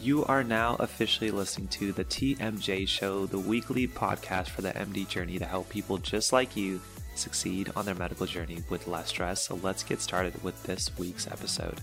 You are now officially listening to the TMJ Show, the weekly podcast for the MD journey to help people just like you succeed on their medical journey with less stress. So let's get started with this week's episode.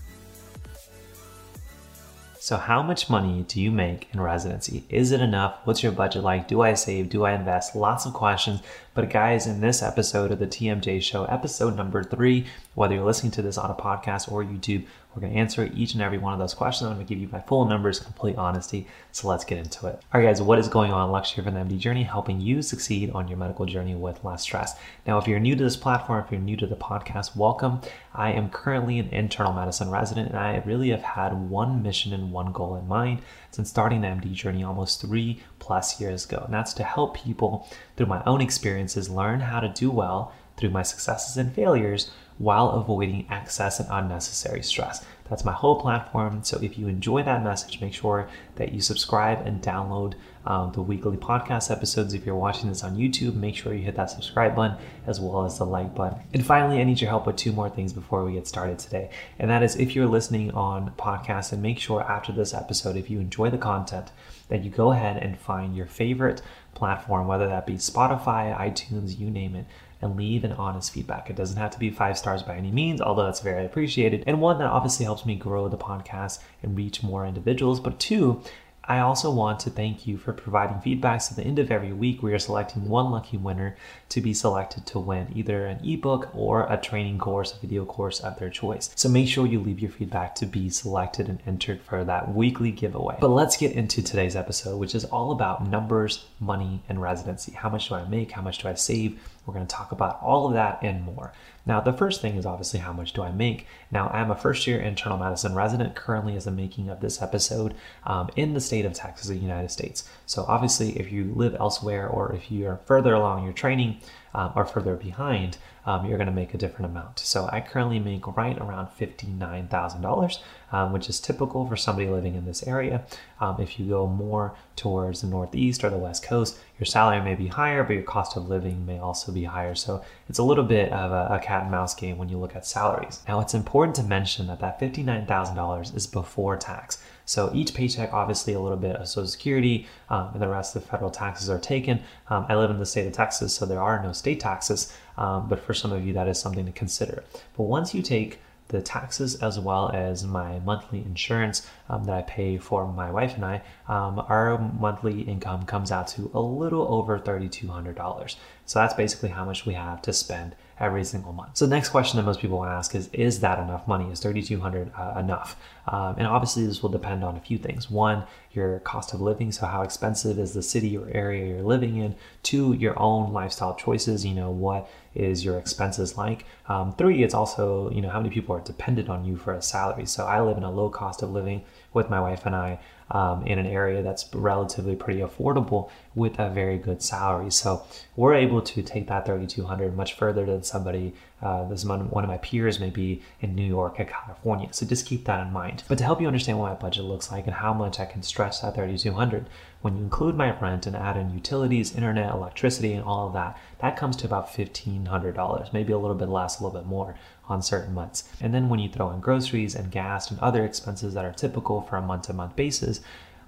So, how much money do you make in residency? Is it enough? What's your budget like? Do I save? Do I invest? Lots of questions. But, guys, in this episode of the TMJ Show, episode number three, whether you're listening to this on a podcast or YouTube, we're going to answer each and every one of those questions. I'm going to give you my full numbers, complete honesty. So let's get into it. All right, guys, what is going on? Lux here from the MD Journey, helping you succeed on your medical journey with less stress. Now, if you're new to this platform, if you're new to the podcast, welcome. I am currently an internal medicine resident, and I really have had one mission and one goal in mind since starting the MD Journey almost three plus years ago. And that's to help people through my own experiences learn how to do well through my successes and failures while avoiding excess and unnecessary stress. That's my whole platform. So if you enjoy that message, make sure that you subscribe and download um, the weekly podcast episodes. If you're watching this on YouTube, make sure you hit that subscribe button as well as the like button. And finally, I need your help with two more things before we get started today. And that is if you're listening on podcast, and make sure after this episode, if you enjoy the content, that you go ahead and find your favorite platform, whether that be Spotify, iTunes, you name it, and leave an honest feedback. It doesn't have to be five stars by any means, although that's very appreciated. And one that obviously helps me grow the podcast and reach more individuals. But two, I also want to thank you for providing feedback. So, at the end of every week. We are selecting one lucky winner to be selected to win either an ebook or a training course, a video course of their choice. So make sure you leave your feedback to be selected and entered for that weekly giveaway. But let's get into today's episode, which is all about numbers, money, and residency. How much do I make? How much do I save? We're going to talk about all of that and more. Now, the first thing is obviously how much do I make? Now, I'm a first year internal medicine resident currently as the making of this episode um, in the state of Texas, the United States. So, obviously, if you live elsewhere or if you are further along your training um, or further behind, um, you're going to make a different amount. So I currently make right around $59,000, um, which is typical for somebody living in this area. Um, if you go more towards the Northeast or the West Coast, your salary may be higher, but your cost of living may also be higher. So it's a little bit of a, a cat and mouse game when you look at salaries. Now, it's important to mention that that $59,000 is before tax. So each paycheck, obviously, a little bit of Social Security um, and the rest of the federal taxes are taken. Um, I live in the state of Texas, so there are no state taxes, um, but for some of you, that is something to consider. But once you take the taxes as well as my monthly insurance um, that I pay for my wife and I, um, our monthly income comes out to a little over $3,200. So that's basically how much we have to spend every single month. So the next question that most people want to ask is, is that enough money? Is 3,200 uh, enough? Um, and obviously this will depend on a few things. One, your cost of living. So how expensive is the city or area you're living in? Two, your own lifestyle choices. You know, what is your expenses like? Um, three, it's also, you know, how many people are dependent on you for a salary. So I live in a low cost of living with my wife and I um, in an area that's relatively pretty affordable with a very good salary. So we're able to take that 3,200 much further than somebody, uh, this one, one of my peers may be in New York or California. So just keep that in mind. But to help you understand what my budget looks like and how much I can stretch that 3,200, when you include my rent and add in utilities, internet, electricity, and all of that, that comes to about $1,500, maybe a little bit less, a little bit more on certain months. And then when you throw in groceries and gas and other expenses that are typical for a month to month basis,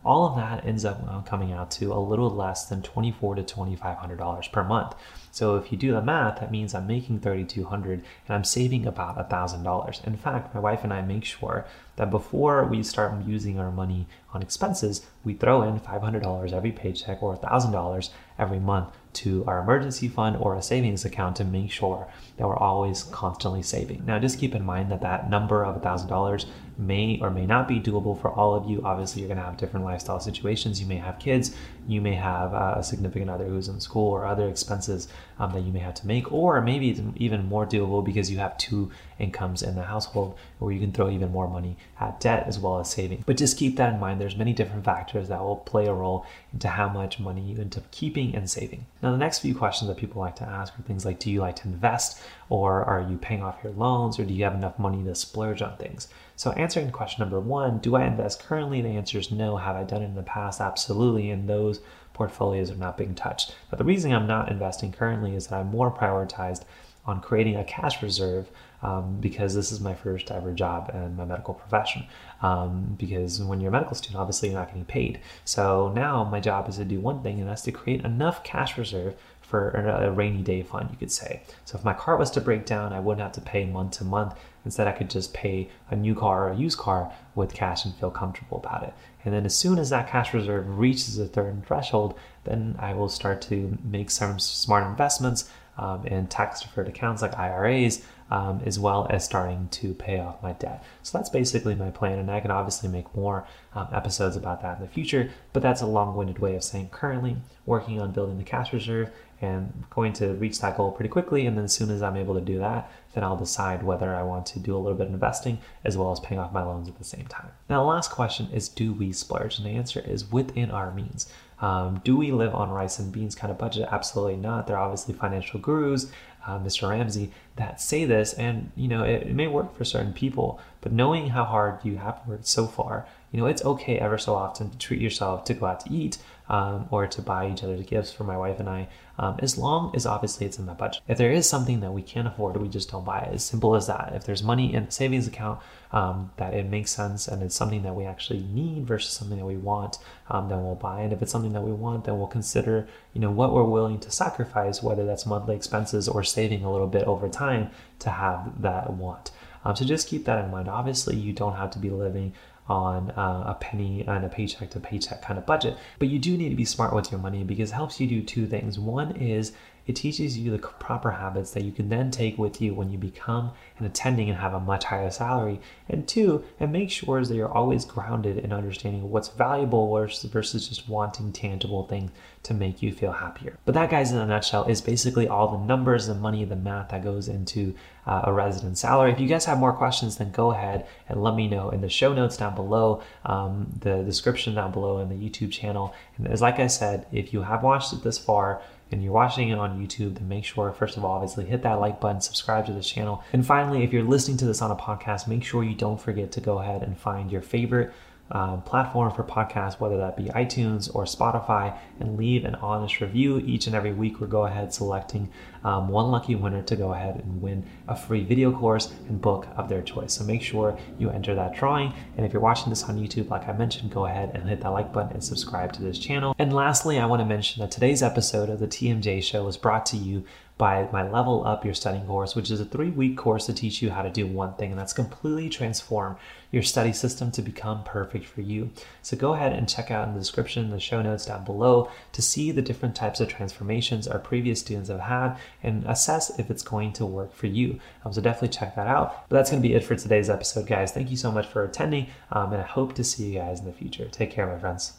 all of that ends up coming out to a little less than 24 to $2,500 per month. So if you do the math, that means I'm making 3,200 and I'm saving about $1,000. In fact, my wife and I make sure that before we start using our money on expenses, we throw in $500 every paycheck or $1,000 every month to our emergency fund or a savings account to make sure that we're always constantly saving. Now, just keep in mind that that number of $1,000 may or may not be doable for all of you. Obviously, you're going to have different lifestyle situations. You may have kids, you may have uh, a significant other who's in school, or other expenses um, that you may have to make, or maybe it's even more doable because you have two incomes in the household where you can throw even more money at debt as well as saving. But just keep that in mind. There's many different factors that will play a role into how much money you end up keeping and saving. Now, the next few questions that people like to ask are things like Do you like to invest? Or are you paying off your loans? Or do you have enough money to splurge on things? So, answering question number one Do I invest currently? The answer is no. Have I done it in the past? Absolutely. And those portfolios are not being touched. But the reason I'm not investing currently is that I'm more prioritized on creating a cash reserve um, because this is my first ever job in my medical profession. Um, because when you're a medical student, obviously you're not getting paid. So now my job is to do one thing, and that's to create enough cash reserve for a rainy day fund, you could say. So if my car was to break down, I wouldn't have to pay month to month. Instead, I could just pay a new car or a used car with cash and feel comfortable about it. And then as soon as that cash reserve reaches a certain threshold, then I will start to make some smart investments um, tax deferred accounts like IRAs, um, as well as starting to pay off my debt. So that's basically my plan, and I can obviously make more um, episodes about that in the future. But that's a long winded way of saying currently working on building the cash reserve and going to reach that goal pretty quickly. And then as soon as I'm able to do that, then I'll decide whether I want to do a little bit of investing as well as paying off my loans at the same time. Now, the last question is do we splurge? And the answer is within our means. Um, do we live on rice and beans kind of budget? Absolutely not. There are obviously financial gurus, uh, Mr. Ramsey, that say this, and you know it, it may work for certain people. But knowing how hard you have worked so far, you know it's okay ever so often to treat yourself to go out to eat um, or to buy each other gifts for my wife and I, um, as long as obviously it's in my budget. If there is something that we can't afford, we just don't buy it. As simple as that. If there's money in the savings account um, that it makes sense and it's something that we actually need versus something that we want, um, then we'll buy. And if it's something that we want, then we'll consider, you know, what we're willing to sacrifice, whether that's monthly expenses or saving a little bit over time to have that want. Um, so just keep that in mind. Obviously, you don't have to be living on uh, a penny and a paycheck to paycheck kind of budget. But you do need to be smart with your money because it helps you do two things. One is it teaches you the proper habits that you can then take with you when you become an attending and have a much higher salary. And two, it makes sure that you're always grounded in understanding what's valuable versus just wanting tangible things to make you feel happier. But that, guys, in a nutshell, is basically all the numbers, the money, the math that goes into uh, a resident salary. If you guys have more questions, then go ahead and let me know in the show notes down below, um, the description down below, and the YouTube channel. And as like I said, if you have watched it this far, and you're watching it on YouTube, then make sure, first of all, obviously hit that like button, subscribe to this channel. And finally, if you're listening to this on a podcast, make sure you don't forget to go ahead and find your favorite um, platform for podcasts, whether that be iTunes or Spotify, and leave an honest review. Each and every week, we're go ahead selecting um, one lucky winner to go ahead and win a free video course and book of their choice. So make sure you enter that drawing. And if you're watching this on YouTube, like I mentioned, go ahead and hit that like button and subscribe to this channel. And lastly, I want to mention that today's episode of the TMJ Show was brought to you by my Level Up Your Studying course, which is a three week course to teach you how to do one thing, and that's completely transform your study system to become perfect for you. So go ahead and check out in the description, the show notes down below to see the different types of transformations our previous students have had and assess if it's going to work for you. Um, so definitely check that out. But that's going to be it for today's episode, guys. Thank you so much for attending, um, and I hope to see you guys in the future. Take care, my friends.